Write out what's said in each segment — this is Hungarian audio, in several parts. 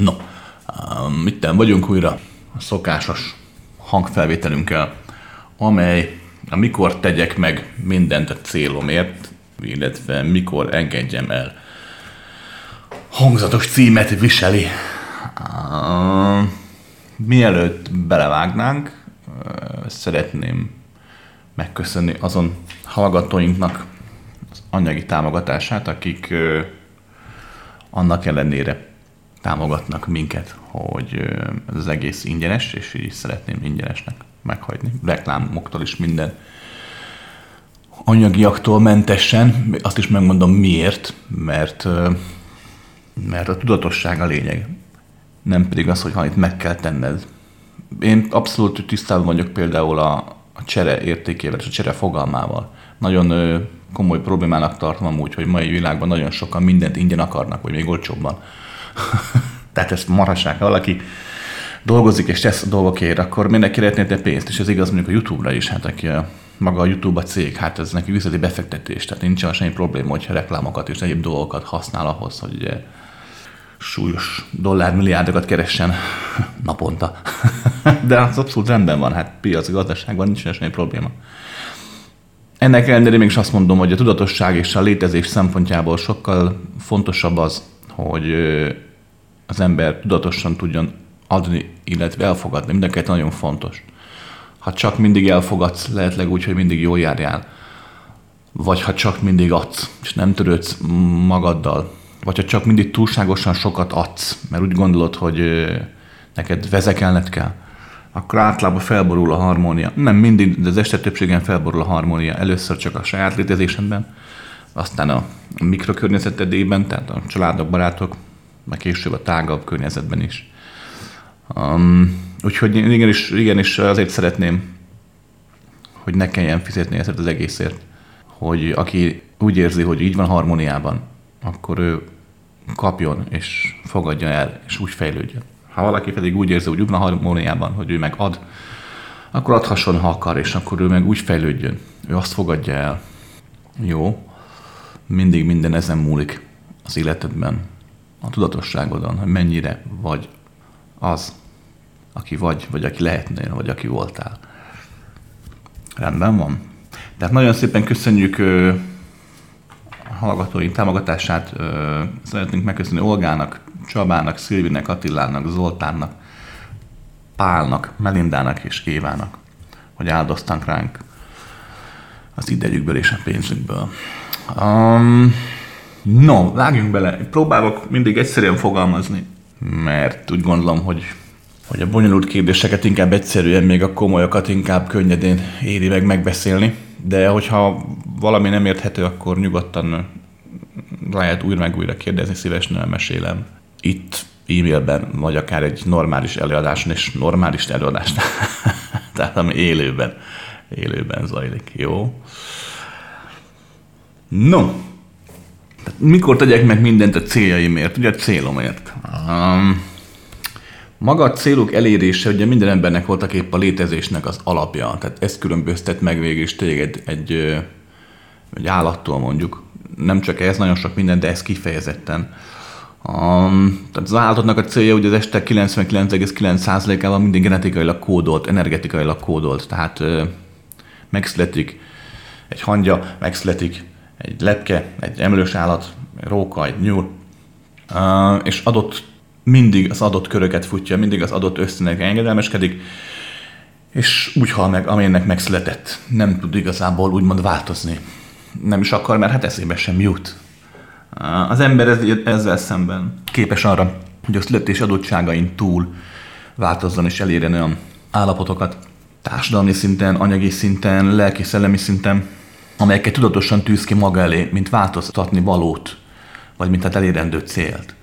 No, mit vagyunk újra a szokásos hangfelvételünkkel, amely a mikor tegyek meg mindent a célomért, illetve mikor engedjem el hangzatos címet viseli. Mielőtt belevágnánk, szeretném megköszönni azon hallgatóinknak az anyagi támogatását, akik annak ellenére támogatnak minket, hogy ez az egész ingyenes, és így szeretném ingyenesnek meghagyni. Reklámoktól is minden anyagiaktól mentesen. Azt is megmondom miért, mert, mert a tudatosság a lényeg. Nem pedig az, hogy valamit meg kell tenned. Én abszolút tisztában vagyok például a, a csere értékével és a csere fogalmával. Nagyon komoly problémának tartom amúgy, hogy mai világban nagyon sokan mindent ingyen akarnak, vagy még olcsóbban. Tehát ezt marhassák, valaki dolgozik és tesz a dolgokért, akkor mindenki szeretné pénzt, és ez igaz mondjuk a YouTube-ra is, hát aki a, maga a YouTube a cég, hát ez neki üzleti befektetés, tehát nincs semmi probléma, hogyha reklámokat és egyéb dolgokat használ ahhoz, hogy súlyos dollármilliárdokat keressen naponta. De az abszolút rendben van, hát piaci gazdaságban nincs semmi probléma. Ennek ellenére mégis azt mondom, hogy a tudatosság és a létezés szempontjából sokkal fontosabb az, hogy az ember tudatosan tudjon adni, illetve elfogadni. Mindenket nagyon fontos. Ha csak mindig elfogadsz, lehetleg úgy, hogy mindig jól járjál. Vagy ha csak mindig adsz, és nem törődsz magaddal. Vagy ha csak mindig túlságosan sokat adsz, mert úgy gondolod, hogy neked vezekelned kell, akkor általában felborul a harmónia. Nem mindig, de az este többségen felborul a harmónia. Először csak a saját létezésedben, aztán a mikrokörnyezetedében, tehát a családok, barátok, meg később a tágabb környezetben is. Um, úgyhogy igenis, igenis azért szeretném, hogy ne kelljen fizetni ezért az egészért. Hogy aki úgy érzi, hogy így van harmóniában, akkor ő kapjon és fogadja el, és úgy fejlődjön. Ha valaki pedig úgy érzi, hogy úgy van harmóniában, hogy ő meg ad, akkor adhasson, ha akar, és akkor ő meg úgy fejlődjön. Ő azt fogadja el. Jó, mindig minden ezen múlik az életedben, a tudatosságodon, hogy mennyire vagy az, aki vagy, vagy aki lehetnél, vagy aki voltál. Rendben van. Tehát nagyon szépen köszönjük a hallgatóink támogatását. Szeretnénk megköszönni Olgának, Csabának, Szilvinek, Attilának, Zoltánnak, Pálnak, Melindának és Évának, hogy áldoztak ránk az idejükből és a pénzükből. Um, no, vágjunk bele. Próbálok mindig egyszerűen fogalmazni, mert úgy gondolom, hogy hogy a bonyolult kérdéseket inkább egyszerűen, még a komolyakat inkább könnyedén éri meg megbeszélni. De hogyha valami nem érthető, akkor nyugodtan lehet újra meg újra kérdezni, szívesen elmesélem. Itt e-mailben, vagy akár egy normális előadáson, és normális előadást, tehát ami élőben, élőben zajlik, jó? No, mikor tegyek meg mindent a céljaimért, ugye a célomért? Um, maga a célok elérése ugye minden embernek voltak épp a létezésnek az alapja, tehát ez különböztet meg végül is téged egy, egy állattól mondjuk. Nem csak ez, nagyon sok minden, de ez kifejezetten. Um, tehát az állatnak a célja, hogy az este 99,9%-ával mindig genetikailag kódolt, energetikailag kódolt. Tehát ö, megszületik egy hangya, megszületik egy lepke, egy emlős állat, róka, egy nyúl, és adott mindig az adott köröket futja, mindig az adott ösztönek engedelmeskedik, és úgy hal meg, amilyennek megszületett. Nem tud igazából úgymond változni. Nem is akar, mert hát eszébe sem jut. Az ember ezzel szemben képes arra, hogy a születés adottságain túl változzon és elérjen olyan állapotokat társadalmi szinten, anyagi szinten, lelki-szellemi szinten, amelyeket tudatosan tűz ki maga elé, mint változtatni valót, vagy mint hát elérendő célt.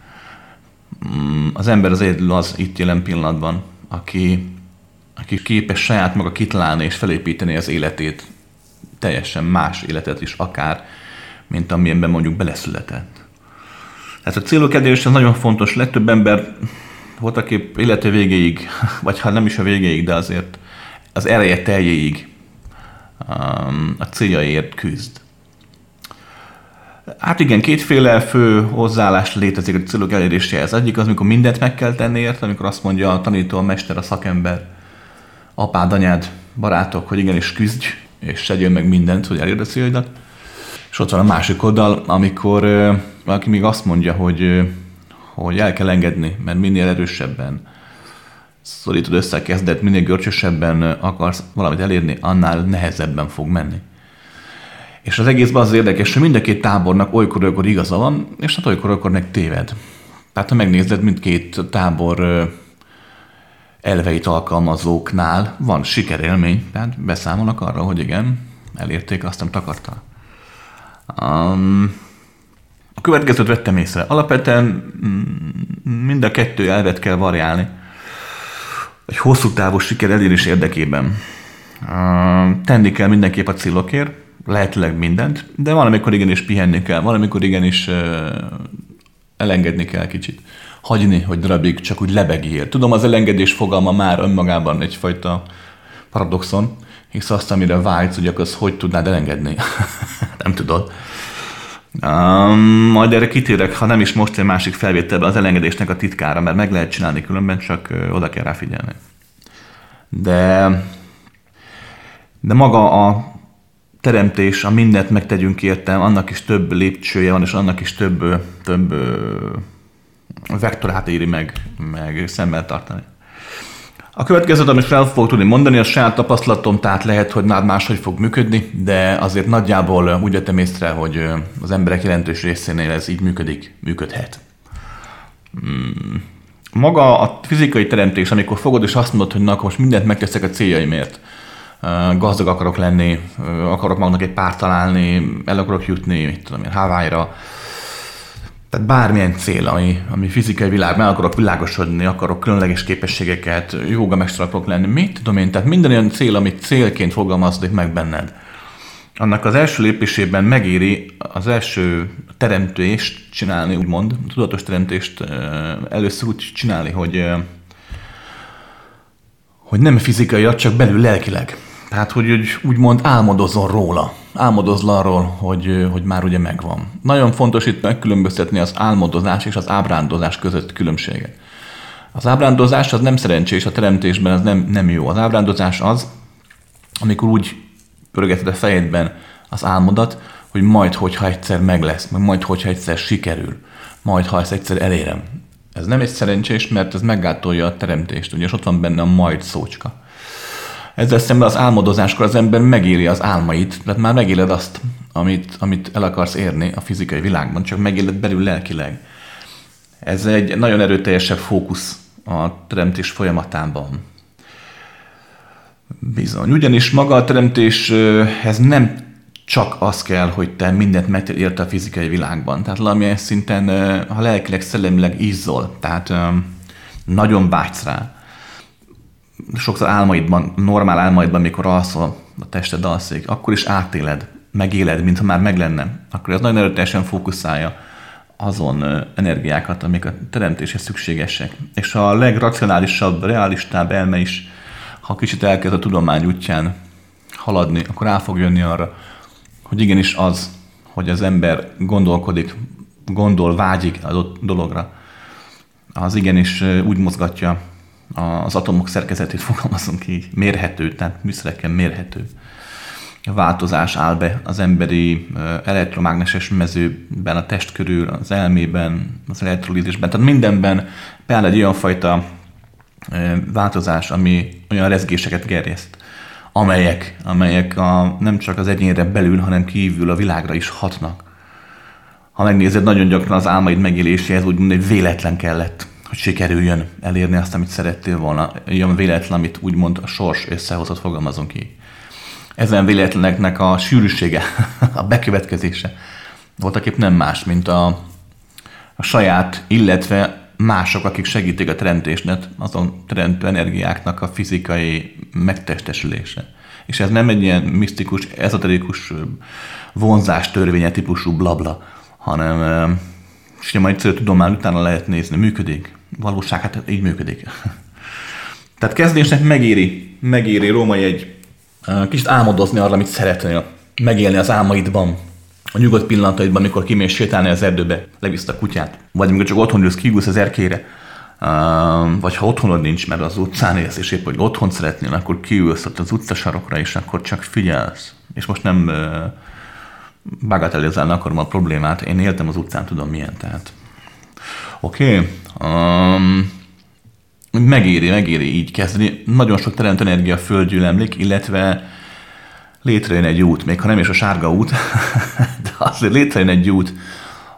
Mm, az ember az egyedül az itt jelen pillanatban, aki, aki képes saját maga kitalálni és felépíteni az életét, teljesen más életet is akár, mint amilyenben mondjuk beleszületett. Tehát a célok elérése nagyon fontos. Legtöbb ember voltak épp élete végéig, vagy ha nem is a végéig, de azért az ereje teljéig a céljaért küzd. Hát igen, kétféle fő hozzáállás létezik a célok eléréséhez. Egyik az, amikor mindent meg kell tenni érte, amikor azt mondja a tanító, a mester, a szakember, apád, anyád, barátok, hogy igenis küzdj, és tegyél meg mindent, hogy elérd a céljaidat. És ott van a másik oldal, amikor valaki még azt mondja, hogy, hogy el kell engedni, mert minél erősebben szorítod össze a kezdet, minél görcsösebben akarsz valamit elérni, annál nehezebben fog menni. És az egészben az érdekes, hogy mind a két tábornak olykor-olykor igaza van, és hát olykor-olykor meg téved. Tehát ha megnézed, mindkét tábor elveit alkalmazóknál van sikerélmény, tehát beszámolnak arra, hogy igen, elérték azt, amit akartak. Um, a következőt vettem észre. Alapvetően mm, mind a kettő elvet kell variálni egy hosszú távú siker elérés érdekében. Tenni kell mindenképp a célokért, lehetőleg mindent, de valamikor igenis pihenni kell, valamikor igenis elengedni kell kicsit. Hagyni, hogy darabig csak úgy lebegjél. Tudom, az elengedés fogalma már önmagában egyfajta paradoxon, hisz azt, amire vágysz, hogy az hogy tudnád elengedni. nem tudod. Um, majd erre kitérek, ha nem is most egy másik felvételben az elengedésnek a titkára, mert meg lehet csinálni különben, csak oda kell rá figyelni. De, de maga a teremtés, a mindent megtegyünk értem, annak is több lépcsője van, és annak is több, több vektorát éri meg, meg szemmel tartani. A következőt, amit fel fogok tudni mondani, a saját tapasztalatom, tehát lehet, hogy nád máshogy fog működni, de azért nagyjából úgy vettem észre, hogy az emberek jelentős részénél ez így működik, működhet. Hmm. Maga a fizikai teremtés, amikor fogod és azt mondod, hogy na, most mindent megteszek a céljaimért, gazdag akarok lenni, akarok magnak egy párt találni, el akarok jutni, mit tudom én, Hawaii-ra, tehát bármilyen cél, ami, ami fizikai világ, meg akarok világosodni, akarok különleges képességeket, jogamester akarok lenni, mit tudom én, tehát minden olyan cél, amit célként fogalmazódik meg benned. Annak az első lépésében megéri az első teremtést csinálni, úgymond, tudatos teremtést először úgy csinálni, hogy, hogy nem fizikai, csak belül lelkileg. Tehát, hogy úgy, úgymond álmodozol róla. Álmodozol arról, hogy, hogy már ugye megvan. Nagyon fontos itt megkülönböztetni az álmodozás és az ábrándozás között különbséget. Az ábrándozás az nem szerencsés, a teremtésben az nem, nem jó. Az ábrándozás az, amikor úgy pörgeted a fejedben az álmodat, hogy majd, hogyha egyszer meg lesz, meg majd, hogyha egyszer sikerül, majd, ha ezt egyszer elérem. Ez nem egy szerencsés, mert ez meggátolja a teremtést, ugye, és ott van benne a majd szócska. Ezzel szemben az álmodozáskor az ember megéli az álmait, tehát már megéled azt, amit, amit el akarsz érni a fizikai világban, csak megéled belül lelkileg. Ez egy nagyon erőteljesebb fókusz a teremtés folyamatában. Bizony. Ugyanis maga a teremtéshez nem csak az kell, hogy te mindent megérte a fizikai világban. Tehát valamilyen szinten, ha lelkileg, szellemileg izzol, tehát nagyon vágysz rá, sokszor álmaidban, normál álmaidban, mikor alszol, a tested alszik, akkor is átéled, megéled, mintha már meg lenne. Akkor ez nagyon erőteljesen fókuszálja azon energiákat, amik a teremtéshez szükségesek. És a legracionálisabb, realistább elme is, ha kicsit elkezd a tudomány útján haladni, akkor el fog jönni arra, hogy igenis az, hogy az ember gondolkodik, gondol, vágyik adott dologra, az igenis úgy mozgatja az atomok szerkezetét fogalmazunk ki, mérhető, tehát műszereken mérhető változás áll be az emberi elektromágneses mezőben, a test körül, az elmében, az elektrolízisben, tehát mindenben beáll egy olyan fajta változás, ami olyan rezgéseket gerjeszt, amelyek, amelyek a, nem csak az egyénre belül, hanem kívül a világra is hatnak. Ha megnézed, nagyon gyakran az álmaid megéléséhez úgymond egy véletlen kellett hogy sikerüljön elérni azt, amit szerettél volna. Ilyen véletlen, amit úgymond a sors összehozott, fogalmazunk ki. Ezen véletleneknek a sűrűsége, a bekövetkezése voltak nem más, mint a, a saját, illetve mások, akik segítik a teremtésnet, azon teremtő energiáknak a fizikai megtestesülése. És ez nem egy ilyen misztikus, ezoterikus vonzás törvénye típusú blabla, hanem és majd egyszerű tudomány utána lehet nézni, működik valóság hát így működik. Tehát kezdésnek megéri, megéri római egy kicsit álmodozni arra, amit szeretnél, megélni az álmaidban a nyugodt pillanataidban, amikor kimész sétálni az erdőbe, levisz a kutyát, vagy amikor csak otthon ülsz, kigulsz az erkére, vagy ha otthonod nincs, mert az utcán élsz, és épp, hogy otthon szeretnél, akkor kiülsz ott az utcasarokra, és akkor csak figyelsz. És most nem bagatelizálni akarom a problémát, én éltem az utcán, tudom milyen, tehát. Oké, okay. um, megéri, megéri így kezdeni. Nagyon sok teremt energia földgyűlemlik, illetve létrejön egy út, még ha nem is a sárga út, de azért létrejön egy út,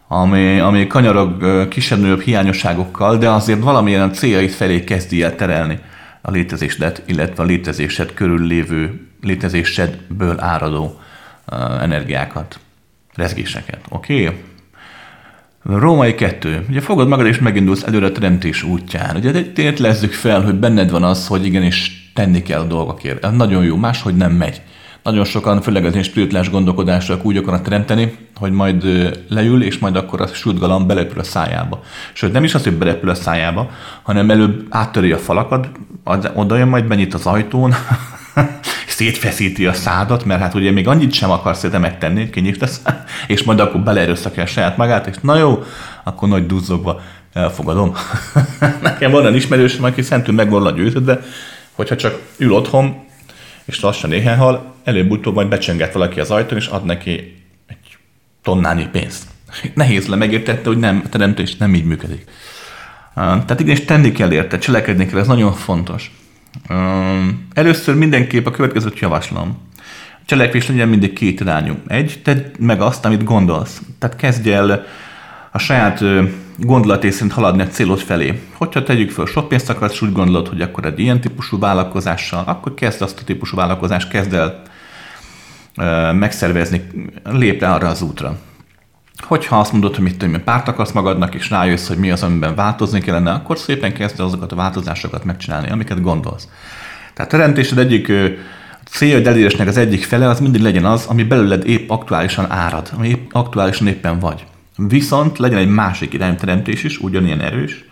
ami, ami kanyarog kisebb-nagyobb hiányosságokkal, de azért valamilyen céljait felé kezdi el terelni a létezésedet, illetve a létezésed körül lévő létezésedből áradó energiákat, rezgéseket. Oké? Okay? Római kettő. Ugye fogod magad és megindulsz előre a teremtés útján. Ugye tényleg lezzük fel, hogy benned van az, hogy igenis tenni kell a dolgokért. Ez nagyon jó, máshogy nem megy. Nagyon sokan, főleg az én spirituális gondolkodásra úgy akarnak teremteni, hogy majd leül, és majd akkor a sültgalam belepül a szájába. Sőt, nem is az, hogy belepül a szájába, hanem előbb áttöri a falakat, oda jön, majd benyit az ajtón, szétfeszíti a szádat, mert hát ugye még annyit sem akarsz te megtenni, kinyígtasz, és majd akkor beleerőszakja saját magát, és na jó, akkor nagy duzzogva elfogadom. Nekem van olyan ismerősöm, aki szentül meg volna győződve, hogyha csak ül otthon, és lassan éhen hal, előbb-utóbb majd becsönget valaki az ajtón, és ad neki egy tonnányi pénzt. Nehéz le megértette, hogy nem, a teremtés nem így működik. Tehát igenis tenni kell érte, cselekedni kell, ez nagyon fontos. Először mindenképp a következőt javaslom. A cselekvés legyen mindig két irányú. Egy, tedd meg azt, amit gondolsz. Tehát kezdj el a saját gondolaté szerint haladni a célod felé. Hogyha tegyük föl, sok pénzt akarsz, és úgy gondolod, hogy akkor egy ilyen típusú vállalkozással, akkor kezd azt a típusú vállalkozást, kezd el megszervezni, lép le arra az útra. Hogyha azt mondod, hogy mit tudom, párt akarsz magadnak, és rájössz, hogy mi az, amiben változni kellene, akkor szépen kezd azokat a változásokat megcsinálni, amiket gondolsz. Tehát a teremtésed egyik célja, elérésnek az egyik fele az mindig legyen az, ami belőled épp aktuálisan árad, ami épp aktuálisan éppen vagy. Viszont legyen egy másik irányteremtés is, ugyanilyen erős,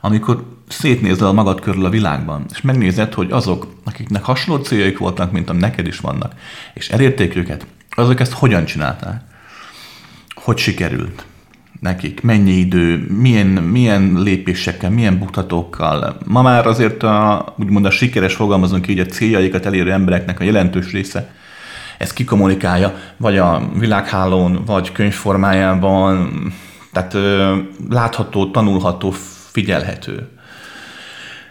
amikor szétnézel magad körül a világban, és megnézed, hogy azok, akiknek hasonló céljaik voltak, mint a neked is vannak, és elérték őket, azok ezt hogyan csinálták? Hogy sikerült nekik? Mennyi idő? Milyen, milyen lépésekkel? Milyen mutatókkal? Ma már azért a, úgymond a sikeres, fogalmazunk így, a céljaikat elérő embereknek a jelentős része ezt kikommunikálja, vagy a világhálón, vagy könyvformájában, tehát ö, látható, tanulható, figyelhető.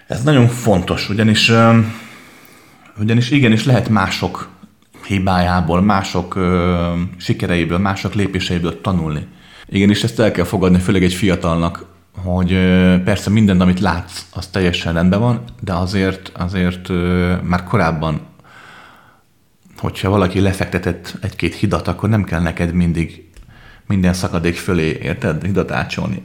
Ez nagyon fontos, ugyanis, ö, ugyanis igenis lehet mások hibájából, mások ö, sikereiből, mások lépéseiből tanulni. Igenis ezt el kell fogadni, főleg egy fiatalnak, hogy ö, persze minden, amit látsz, az teljesen rendben van, de azért, azért ö, már korábban hogyha valaki lefektetett egy-két hidat, akkor nem kell neked mindig minden szakadék fölé, érted, hidat ácsolni.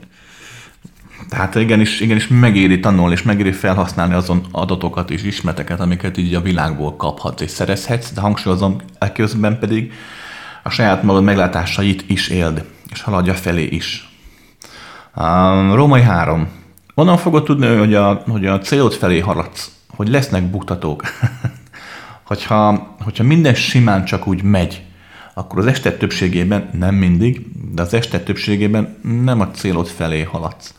Tehát igenis, igenis megéri tanulni, és megéri felhasználni azon adatokat és ismeteket, amiket így a világból kaphatsz és szerezhetsz, de hangsúlyozom, ekközben pedig a saját magad meglátásait is éld, és haladja felé is. A Római 3. Onnan fogod tudni, hogy a, hogy a célod felé haladsz, hogy lesznek buktatók. hogyha, hogyha minden simán csak úgy megy, akkor az este többségében, nem mindig, de az este többségében nem a célod felé haladsz.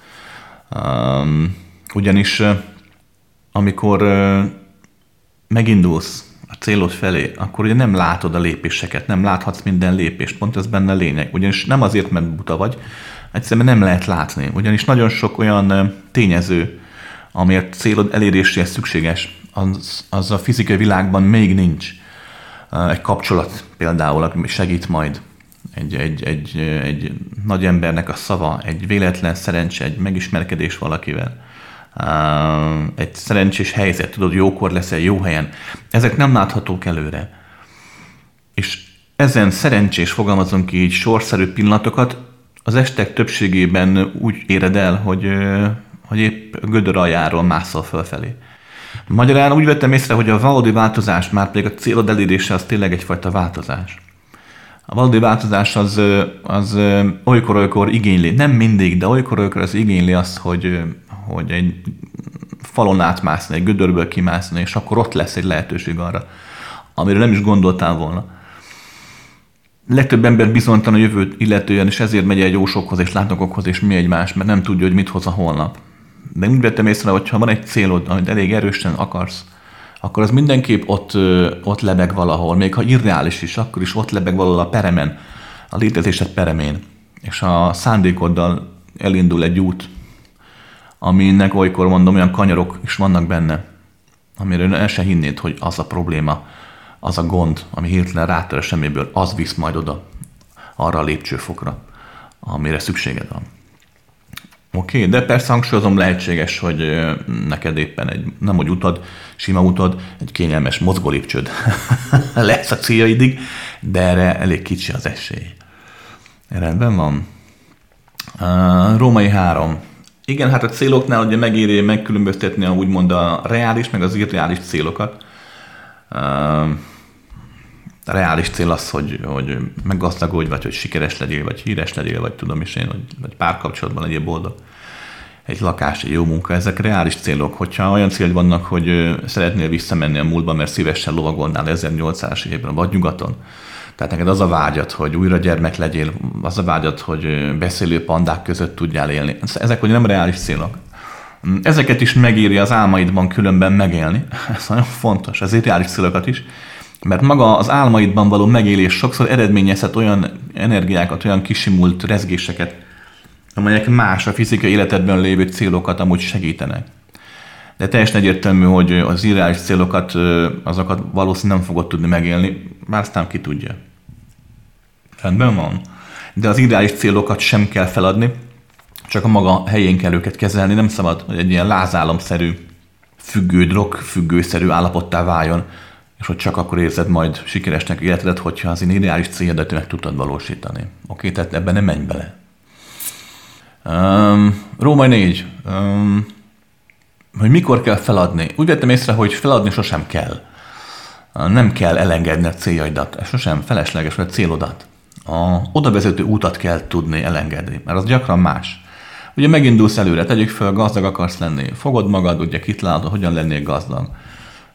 Um, ugyanis amikor uh, megindulsz a célod felé, akkor ugye nem látod a lépéseket, nem láthatsz minden lépést, pont ez benne a lényeg. Ugyanis nem azért, mert buta vagy, egyszerűen nem lehet látni. Ugyanis nagyon sok olyan tényező, amiért célod eléréséhez szükséges, az, az a fizikai világban még nincs. Egy kapcsolat például, ami segít majd egy, egy, egy, egy nagy embernek a szava, egy véletlen szerencse, egy megismerkedés valakivel, egy szerencsés helyzet, tudod, jókor leszel jó helyen. Ezek nem láthatók előre. És ezen szerencsés, fogalmazunk így, sorszerű pillanatokat az estek többségében úgy éred el, hogy, hogy épp gödör aljáról mászol fölfelé. Magyarán úgy vettem észre, hogy a valódi változás, már pedig a célod elérése, az tényleg egyfajta változás. A valódi változás az, az olykor-olykor igényli, nem mindig, de olykor-olykor az igényli azt, hogy, hogy egy falon átmászni, egy gödörből kimászni, és akkor ott lesz egy lehetőség arra, amiről nem is gondoltál volna. legtöbb ember bizonytalan a jövőt illetően, és ezért megy egy jósokhoz és látokokhoz, és mi egymás, mert nem tudja, hogy mit hoz a holnap. De úgy vettem észre, hogy ha van egy célod, amit elég erősen akarsz, akkor az mindenképp ott, ott lebeg valahol, még ha irreális is, akkor is ott lebeg valahol a peremen, a létezésed peremén. És a szándékoddal elindul egy út, aminek olykor mondom, olyan kanyarok is vannak benne, amiről el se hinnéd, hogy az a probléma, az a gond, ami hirtelen rátör semmiből, az visz majd oda, arra a lépcsőfokra, amire szükséged van. Oké, okay, de persze hangsúlyozom, lehetséges, hogy neked éppen egy, nem hogy utad, sima utad, egy kényelmes mozgólépcsőd lesz a céljaidig, de erre elég kicsi az esély. Rendben van. Római 3. Igen, hát a céloknál ugye megéri megkülönböztetni a, úgymond a reális, meg az irreális célokat. Uh, a reális cél az, hogy, hogy meggazdagodj, vagy hogy sikeres legyél, vagy híres legyél, vagy tudom is én, vagy, vagy párkapcsolatban legyél boldog. Egy lakás, egy jó munka, ezek reális célok. Hogyha olyan cél vannak, hogy szeretnél visszamenni a múltba, mert szívesen lovagolnál 1800-as évben, vagy nyugaton, tehát neked az a vágyat, hogy újra gyermek legyél, az a vágyat, hogy beszélő pandák között tudjál élni. Ezek hogy nem reális célok. Ezeket is megéri az álmaidban különben megélni. Ez nagyon fontos, az reális célokat is. Mert maga az álmaidban való megélés sokszor eredményezhet olyan energiákat, olyan kisimult rezgéseket, amelyek más a fizikai életedben lévő célokat amúgy segítenek. De teljesen egyértelmű, hogy az irreális célokat, azokat valószínűleg nem fogod tudni megélni, már aztán ki tudja. Rendben van. De az ideális célokat sem kell feladni, csak a maga helyén kell őket kezelni, nem szabad, hogy egy ilyen lázálomszerű, függő, drog függőszerű állapottá váljon, és hogy csak akkor érzed majd sikeresnek életedet, hogyha az ideális céljadat meg tudod valósítani. Oké, tehát ebben nem menj bele. Um, Római 4. Um, hogy mikor kell feladni. Úgy vettem észre, hogy feladni sosem kell. Nem kell elengedni a céljaidat. Sosem felesleges, vagy a célodat. A oda vezető útat kell tudni elengedni, mert az gyakran más. Ugye megindulsz előre, tegyük fel, gazdag akarsz lenni. Fogod magad, ugye kitalálod, hogyan lennél gazdag.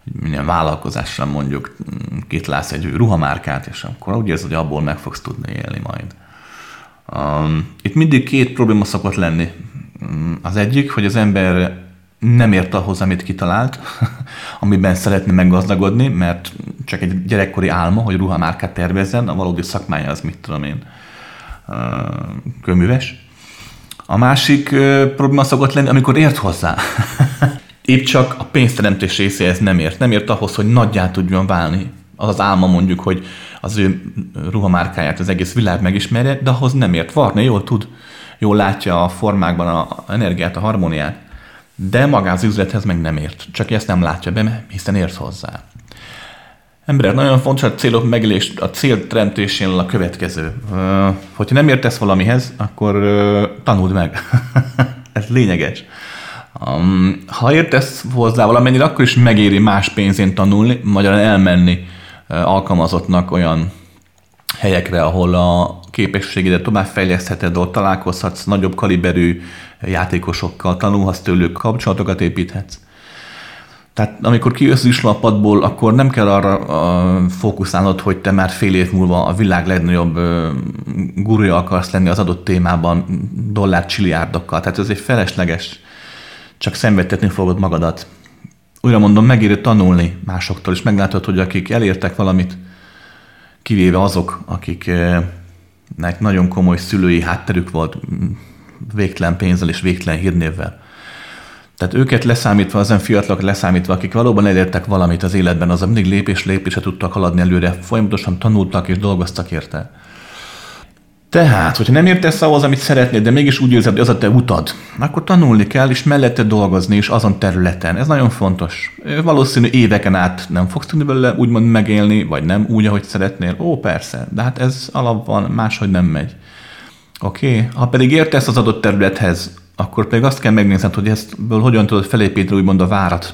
Milyen vállalkozással mondjuk kitalálsz egy ruhamárkát, és akkor úgy érzed, hogy abból meg fogsz tudni élni majd. Um, itt mindig két probléma szokott lenni. Az egyik, hogy az ember nem ért ahhoz, amit kitalált, amiben szeretne meggazdagodni, mert csak egy gyerekkori álma, hogy ruhamárkát tervezzen, a valódi szakmája az mit tudom én, köműves. A másik probléma szokott lenni, amikor ért hozzá. Épp csak a pénzteremtés részéhez nem ért. Nem ért ahhoz, hogy nagyjá tudjon válni. Az az álma mondjuk, hogy az ő ruhamárkáját az egész világ megismerje, de ahhoz nem ért. Varni jól tud, jól látja a formákban a energiát, a harmóniát de maga az üzlethez meg nem ért. Csak ezt nem látja be, hiszen ért hozzá. Emberek, nagyon fontos a célok megélés, a cél teremtésénél a következő. Hogyha nem értesz valamihez, akkor tanuld meg. Ez lényeges. Um, ha értesz hozzá valamennyire, akkor is megéri más pénzén tanulni, magyarán elmenni alkalmazottnak olyan helyekre, ahol a képességedet továbbfejlesztheted, ott találkozhatsz nagyobb kaliberű játékosokkal, tanulhatsz tőlük, kapcsolatokat építhetsz. Tehát amikor kijössz islapadból, akkor nem kell arra uh, fókuszálnod, hogy te már fél év múlva a világ legnagyobb uh, gurúja akarsz lenni az adott témában dollár csiliárdokkal. Tehát ez egy felesleges, csak szenvedtetni fogod magadat. Újra mondom, megéri tanulni másoktól, és meglátod, hogy akik elértek valamit, kivéve azok, akiknek nagyon komoly szülői hátterük volt, végtelen pénzzel és végtelen hírnévvel. Tehát őket leszámítva, az fiatalok leszámítva, akik valóban elértek valamit az életben, az mindig lépés lépésre tudtak haladni előre, folyamatosan tanultak és dolgoztak érte. Tehát, hogyha nem értesz ahhoz, amit szeretnéd, de mégis úgy érzed, hogy az a te utad, akkor tanulni kell, és mellette dolgozni is azon területen. Ez nagyon fontos. Valószínű éveken át nem fogsz tudni belőle úgymond megélni, vagy nem úgy, ahogy szeretnél. Ó, persze, de hát ez alapban máshogy nem megy. Oké, ha pedig értesz az adott területhez, akkor pedig azt kell megnézned, hogy eztből hogyan tudod felépíteni úgymond a várat,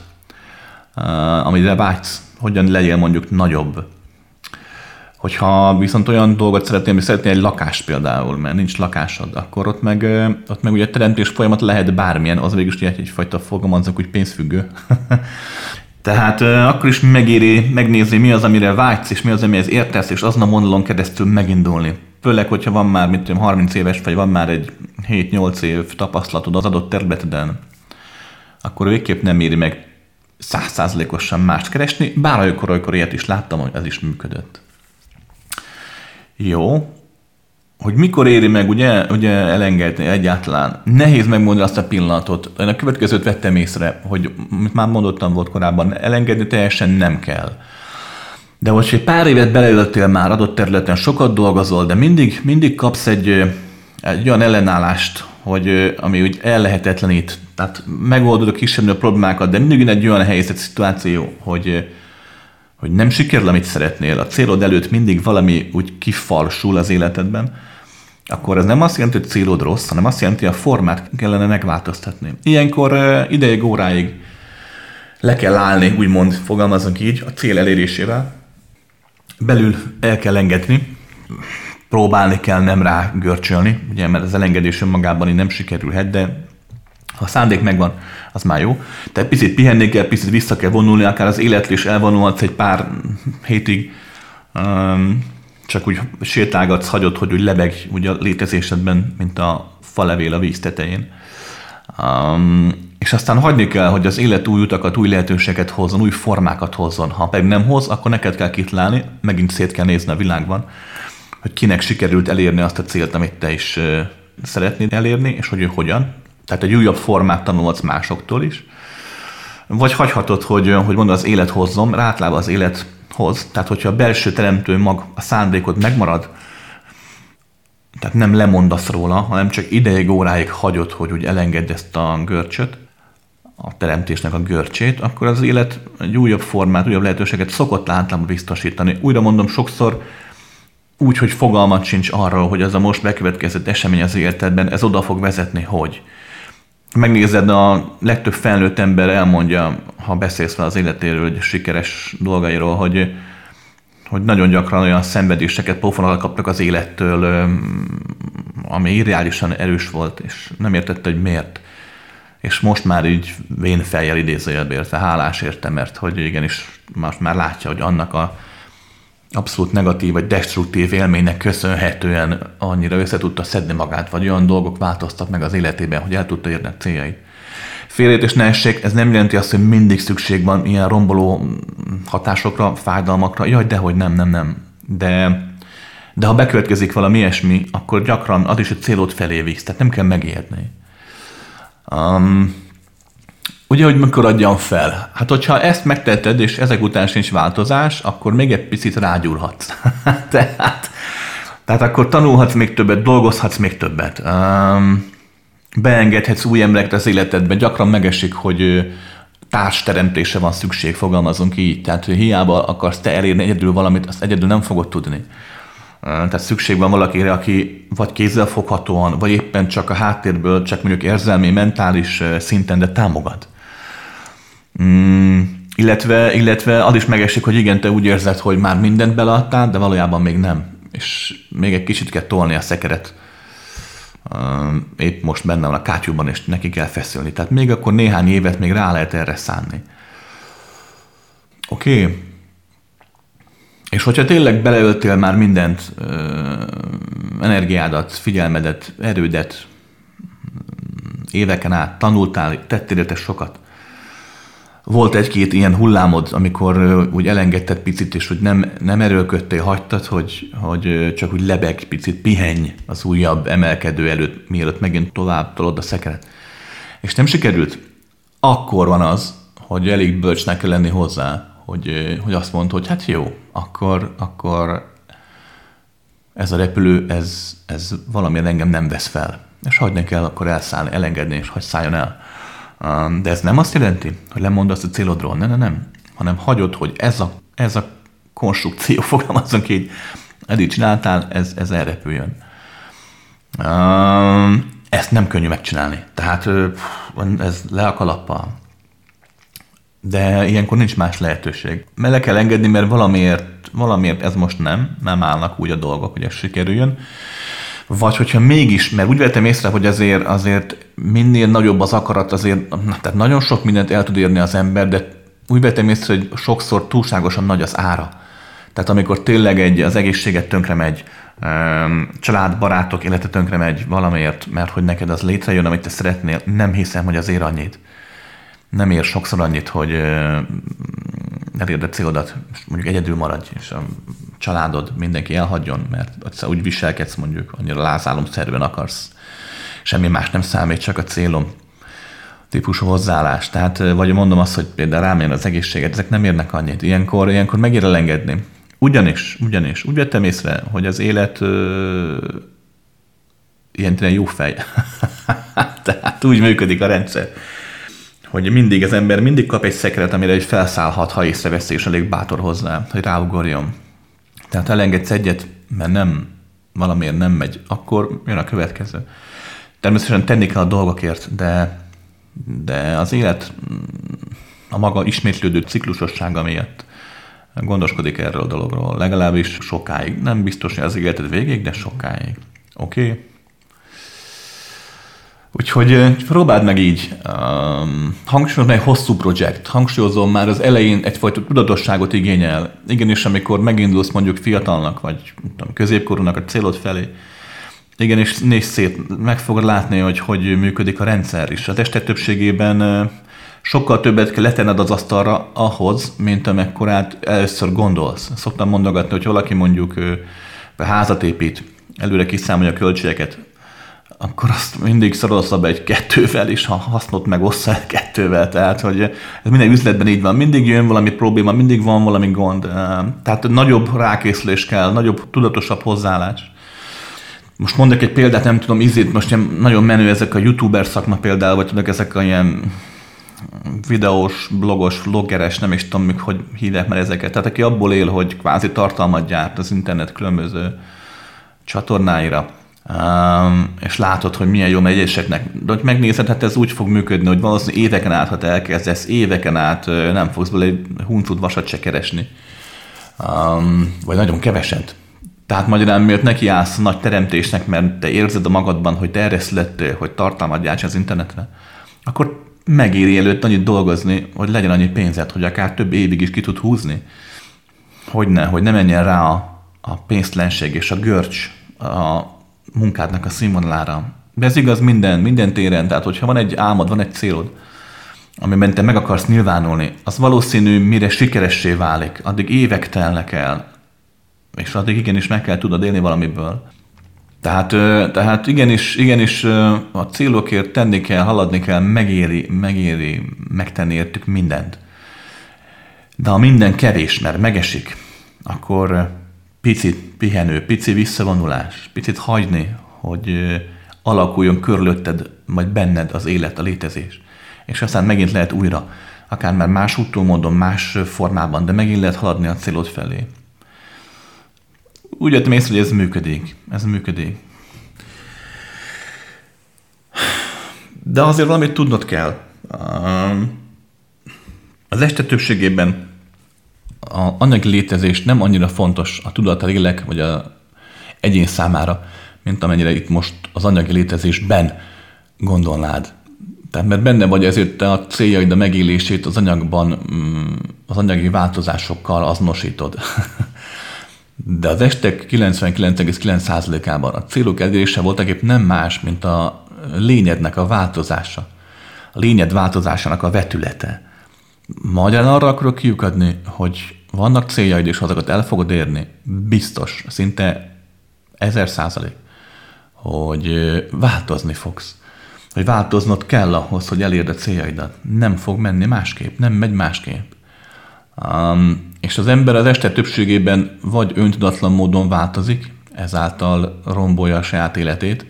amire vágysz, hogyan legyél mondjuk nagyobb. Hogyha viszont olyan dolgot szeretnél, hogy szeretnél egy lakást például, mert nincs lakásod, akkor ott meg, ott meg ugye teremtés folyamat lehet bármilyen, az végül is egyfajta fogalmazok, hogy pénzfüggő. Tehát akkor is megéri megnézni, mi az, amire vágysz, és mi az, amihez értesz, és azon a vonalon keresztül megindulni. Főleg, hogyha van már, mint tudom, 30 éves, vagy van már egy 7-8 év tapasztalatod az adott területeden, akkor végképp nem éri meg százszázalékosan mást keresni, bár olykor, olykor ilyet is láttam, hogy ez is működött. Jó, hogy mikor éri meg ugye, ugye elengedni egyáltalán. Nehéz megmondani azt a pillanatot. Én a következőt vettem észre, hogy mit már mondottam volt korábban, elengedni teljesen nem kell. De hogy egy pár évet beleöltél már adott területen, sokat dolgozol, de mindig, mindig kapsz egy, egy olyan ellenállást, hogy, ami úgy ellehetetlenít. Tehát megoldod a kisebb problémákat, de mindig egy olyan helyzet, szituáció, hogy, hogy nem sikerül, amit szeretnél, a célod előtt mindig valami úgy kifalsul az életedben, akkor ez nem azt jelenti, hogy célod rossz, hanem azt jelenti, hogy a formát kellene megváltoztatni. Ilyenkor ideig, óráig le kell állni, úgymond fogalmazunk így, a cél elérésével. Belül el kell engedni, próbálni kell nem rá görcsölni, ugye, mert az elengedés önmagában nem sikerülhet, de ha a szándék megvan, az már jó. Tehát picit pihenni kell, picit vissza kell vonulni, akár az életről is elvonulhatsz egy pár hétig, um, csak úgy sétálgatsz, hagyod, hogy úgy lebeg úgy a létezésedben, mint a falevél a víz tetején. Um, és aztán hagyni kell, hogy az élet új utakat, új lehetőséget hozzon, új formákat hozzon. Ha meg nem hoz, akkor neked kell kitalálni, megint szét kell nézni a világban, hogy kinek sikerült elérni azt a célt, amit te is uh, szeretnéd elérni, és hogy ő hogyan. Tehát egy újabb formát tanulhatsz másoktól is. Vagy hagyhatod, hogy, hogy mondod, az élet hozzon, rátlába az élet hoz. Tehát, hogyha a belső teremtő mag, a szándékod megmarad, tehát nem lemondasz róla, hanem csak ideig, óráig hagyod, hogy úgy elengedd ezt a görcsöt, a teremtésnek a görcsét, akkor az élet egy újabb formát, újabb lehetőséget szokott általában biztosítani. Újra mondom, sokszor úgy, hogy fogalmat sincs arról, hogy ez a most bekövetkezett esemény az életedben, ez oda fog vezetni, hogy megnézed, a legtöbb felnőtt ember elmondja, ha beszélsz vele az életéről, hogy sikeres dolgairól, hogy, hogy nagyon gyakran olyan szenvedéseket, pofonakat kaptak az élettől, ami irreálisan erős volt, és nem értette, hogy miért. És most már így vén fejjel idézőjelbe érte, hálás érte, mert hogy igenis most már látja, hogy annak a abszolút negatív vagy destruktív élménynek köszönhetően annyira össze tudta szedni magát, vagy olyan dolgok változtak meg az életében, hogy el tudta érni a céljait. Félreértés ne essék, ez nem jelenti azt, hogy mindig szükség van ilyen romboló hatásokra, fájdalmakra. Jaj, dehogy nem, nem, nem. De, de ha bekövetkezik valami ilyesmi, akkor gyakran az is a célod felé visz, tehát nem kell megijedni. Um, Ugye, hogy mikor adjam fel? Hát, hogyha ezt megtetted, és ezek után sincs változás, akkor még egy picit rágyúrhatsz. tehát, tehát akkor tanulhatsz még többet, dolgozhatsz még többet. Um, beengedhetsz új embereket az életedbe. Gyakran megesik, hogy társteremtése van szükség, fogalmazunk így. Tehát, hogy hiába akarsz te elérni egyedül valamit, azt egyedül nem fogod tudni. Tehát szükség van valakire, aki vagy kézzelfoghatóan, vagy éppen csak a háttérből, csak mondjuk érzelmi, mentális szinten, de támogat. Mm, illetve, illetve az is megesik, hogy igen, te úgy érzed, hogy már mindent beleadtál, de valójában még nem. És még egy kicsit kell tolni a szekeret. Épp most benne van a kátyúban, és neki kell feszülni. Tehát még akkor néhány évet még rá lehet erre szánni. Oké. Okay. És hogyha tényleg beleöltél már mindent, energiádat, figyelmedet, erődet, éveken át tanultál, tettél érte sokat, volt egy-két ilyen hullámod, amikor úgy elengedted picit, és hogy nem, nem erőlködtél, hagytad, hogy, hogy csak úgy lebeg picit, pihenj az újabb emelkedő előtt, mielőtt megint tovább tolod a szekeret. És nem sikerült, akkor van az, hogy elég bölcsnek kell lenni hozzá, hogy, hogy azt mondta, hogy hát jó, akkor, akkor ez a repülő, ez, ez valamilyen engem nem vesz fel. És hagyni kell akkor elszállni, elengedni, és hagy szálljon el. De ez nem azt jelenti, hogy lemondasz a célodról, nem, nem, nem, hanem hagyod, hogy ez a, ez a konstrukció, fogalmazunk így, eddig csináltál, ez, ez elrepüljön. Ezt nem könnyű megcsinálni. Tehát ez le a kalappal. De ilyenkor nincs más lehetőség. Mert le kell engedni, mert valamiért, valamiért ez most nem, nem állnak úgy a dolgok, hogy ez sikerüljön. Vagy hogyha mégis, mert úgy vettem észre, hogy azért, azért minél nagyobb az akarat, azért, tehát nagyon sok mindent el tud érni az ember, de úgy vettem észre, hogy sokszor túlságosan nagy az ára. Tehát amikor tényleg egy, az egészséget tönkre megy, család, barátok élete tönkre megy valamiért, mert hogy neked az létrejön, amit te szeretnél, nem hiszem, hogy az ér annyit. Nem ér sokszor annyit, hogy elérd a célodat, mondjuk egyedül maradj, és a családod, mindenki elhagyjon, mert úgy viselkedsz mondjuk, annyira lázálomszerűen akarsz. Semmi más nem számít, csak a célom típusú hozzáállás. Tehát, vagy mondom azt, hogy például rám az egészséget, ezek nem érnek annyit. Ilyenkor, ilyenkor megér elengedni. Ugyanis, ugyanis, úgy vettem észre, hogy az élet ö, ilyen jó fej. Tehát úgy működik a rendszer, hogy mindig az ember mindig kap egy szekret, amire egy felszállhat, ha észreveszi, és elég bátor hozzá, hogy ráugorjon. Tehát elengedsz egyet, mert nem, valamiért nem megy, akkor jön a következő. Természetesen tenni kell a dolgokért, de, de az élet a maga ismétlődő ciklusossága miatt gondoskodik erről a dologról, legalábbis sokáig. Nem biztos, hogy az életed végéig, de sokáig. Oké? Okay? Úgyhogy próbáld meg így. Um, hangsúlyozom, egy hosszú projekt. Hangsúlyozom, már az elején egyfajta tudatosságot igényel. Igenis, amikor megindulsz mondjuk fiatalnak, vagy tudom, középkorúnak a célod felé, igenis nézz szét, meg fogod látni, hogy hogy működik a rendszer is. A testet többségében sokkal többet kell letenned az asztalra ahhoz, mint amekkorát először gondolsz. Szoktam mondogatni, hogy valaki mondjuk házat épít, előre kiszámolja a költségeket, akkor azt mindig szorolsz be egy kettővel, és ha hasznot meg ossza kettővel. Tehát, hogy ez minden üzletben így van. Mindig jön valami probléma, mindig van valami gond. Tehát nagyobb rákészülés kell, nagyobb, tudatosabb hozzáállás. Most mondok egy példát, nem tudom, ízét, most nagyon menő ezek a youtuber szakma például, vagy tudok ezek a ilyen videós, blogos, vloggeres, nem is tudom, hogy hívják már ezeket. Tehát aki abból él, hogy kvázi tartalmat gyárt az internet különböző csatornáira, um, és látod, hogy milyen jó megy. De hogy megnézed, hát ez úgy fog működni, hogy valószínűleg éveken át, ha te elkezdesz, éveken át nem fogsz bele egy huncut vasat se keresni. Um, vagy nagyon keveset. Tehát magyarán miért neki állsz a nagy teremtésnek, mert te érzed a magadban, hogy te erre születtél, hogy tartalmat gyárts az internetre, akkor megéri előtt annyit dolgozni, hogy legyen annyi pénzed, hogy akár több évig is ki tud húzni. Hogy ne, hogy ne menjen rá a, a pénztlenség és a görcs a munkádnak a színvonalára. De ez igaz minden, minden téren, tehát hogyha van egy álmod, van egy célod, amiben te meg akarsz nyilvánulni, az valószínű, mire sikeressé válik, addig évek telnek el, és addig igenis meg kell tudod élni valamiből. Tehát, tehát igenis, igenis a célokért tenni kell, haladni kell, megéri, megéri megtenni értük mindent. De ha minden kevés, mert megesik, akkor picit pihenő, pici visszavonulás, picit hagyni, hogy alakuljon körülötted, vagy benned az élet, a létezés. És aztán megint lehet újra, akár már más úton, módon, más formában, de megint lehet haladni a célod felé úgy jöttem észre, hogy ez működik. Ez működik. De azért valamit tudnod kell. Az este többségében a anyagi létezés nem annyira fontos a tudat, lélek vagy a egyén számára, mint amennyire itt most az anyagi létezésben gondolnád. Tehát mert benne vagy ezért te a céljaid, a megélését az anyagban, mm, az anyagi változásokkal azonosítod. De az estek 99,9%-ában a célok elérése voltak épp nem más, mint a lényednek a változása. A lényed változásának a vetülete. Magyarán arra akarok kiukadni, hogy vannak céljaid, és azokat el fogod érni, biztos, szinte ezer százalék, hogy változni fogsz. Hogy változnod kell ahhoz, hogy elérd a céljaidat. Nem fog menni másképp, nem megy másképp. Um, és az ember az este többségében vagy öntudatlan módon változik, ezáltal rombolja a saját életét.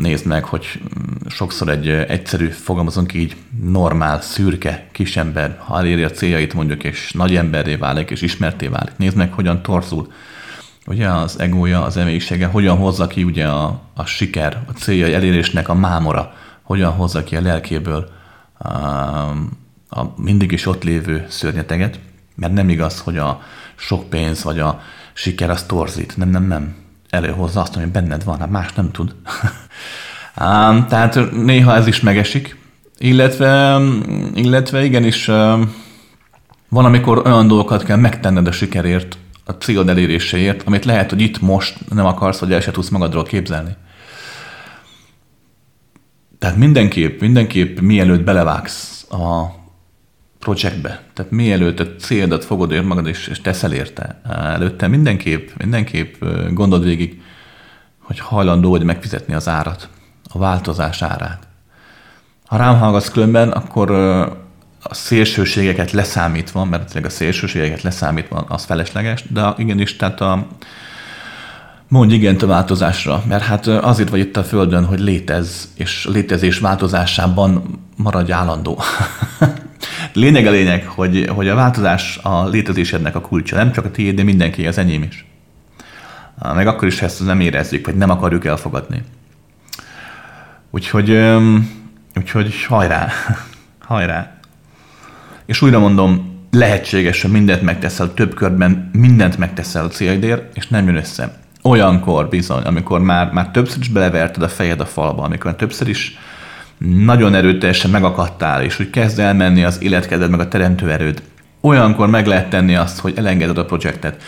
Nézd meg, hogy sokszor egy egyszerű, fogalmazunk így, normál, szürke kisember, ha eléri a céljait mondjuk, és nagy emberré válik, és ismerté válik. Nézd meg, hogyan torzul. Ugye az egója, az emléksége, hogyan hozza ki ugye a, a siker, a célja elérésnek a mámora, hogyan hozza ki a lelkéből um, a mindig is ott lévő szörnyeteget, mert nem igaz, hogy a sok pénz vagy a siker az torzít. Nem, nem, nem. Előhozza azt, ami benned van, hát más nem tud. Ám, tehát néha ez is megesik, Illetve, illetve igenis van, amikor olyan dolgokat kell megtenned a sikerért, a célod eléréséért, amit lehet, hogy itt most nem akarsz, vagy el se tudsz magadról képzelni. Tehát mindenképp, mindenképp mielőtt belevágsz a projektbe, tehát mielőtt a célodat fogod ér magad és, és teszel érte, előtte mindenképp, mindenképp gondold végig, hogy hajlandó vagy megfizetni az árat, a változás árát. Ha rám hallgatsz különben, akkor a szélsőségeket leszámítva, mert tényleg a szélsőségeket leszámítva az felesleges, de igenis, tehát a, mondj igent a változásra, mert hát azért vagy itt a Földön, hogy létez, és létezés változásában maradj állandó. lényeg a lényeg, hogy, hogy a változás a létezésednek a kulcsa, nem csak a tiéd, de mindenki, az enyém is. Meg akkor is, ha ezt nem érezzük, vagy nem akarjuk elfogadni. Úgyhogy, úgyhogy hajrá, hajrá. És újra mondom, lehetséges, hogy mindent megteszel, több körben mindent megteszel a célidért, és nem jön össze. Olyankor bizony, amikor már, már többször is beleverted a fejed a falba, amikor többször is nagyon erőteljesen megakadtál, és úgy kezd elmenni az életkedved, meg a teremtő erőd, olyankor meg lehet tenni azt, hogy elengeded a projektet.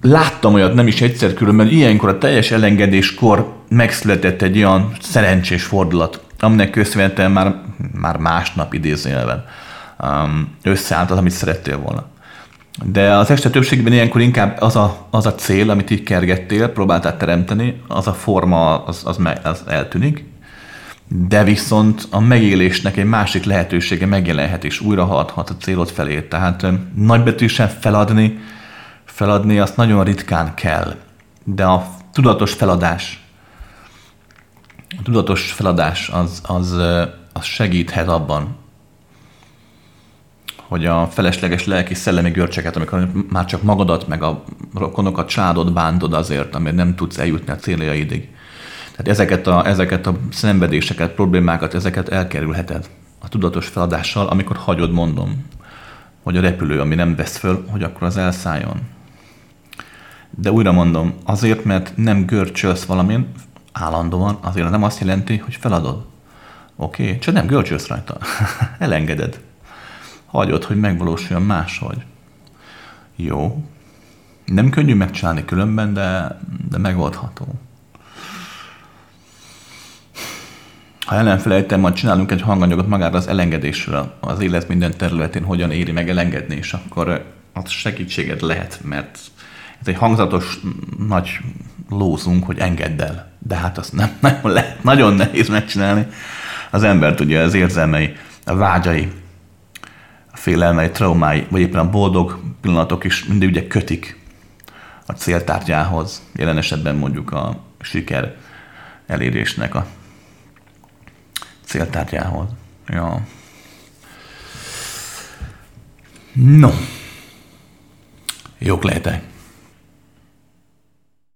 Láttam olyat nem is egyszer különben, ilyenkor a teljes elengedéskor megszületett egy olyan szerencsés fordulat, aminek köszönhetően már, már másnap idézőjelben um, összeállt az, amit szerettél volna. De az este többségben ilyenkor inkább az a, az a cél, amit így kergettél, próbáltál teremteni, az a forma, az, az, az eltűnik, de viszont a megélésnek egy másik lehetősége megjelenhet, és újra haladhat a célod felé. Tehát nagybetűsen feladni, feladni azt nagyon ritkán kell. De a tudatos feladás, a tudatos feladás az, az, az segíthet abban, hogy a felesleges lelki szellemi görcseket, amikor már csak magadat, meg a rokonokat, családod bántod azért, amit nem tudsz eljutni a céljaidig. Tehát ezeket a, ezeket a szenvedéseket, problémákat, ezeket elkerülheted a tudatos feladással, amikor hagyod, mondom, hogy a repülő, ami nem vesz föl, hogy akkor az elszálljon. De újra mondom, azért, mert nem görcsölsz valamin állandóan, azért nem azt jelenti, hogy feladod. Oké, okay? csak nem görcsölsz rajta. Elengeded hagyod, hogy megvalósuljon máshogy. Jó. Nem könnyű megcsinálni különben, de, de megoldható. Ha ellenfelejtem, majd csinálunk egy hanganyagot magára az elengedésről, az élet minden területén hogyan éri meg elengedni, és akkor az segítséged lehet, mert ez egy hangzatos nagy lózunk, hogy engedd el. De hát azt nem, nem lehet, nagyon nehéz megcsinálni. Az embert ugye az érzelmei, a vágyai, félelmei, traumái, vagy éppen a boldog pillanatok is mindig ugye kötik a céltárgyához, jelen esetben mondjuk a siker elérésnek a céltárgyához. Ja. No. Jók lehetek.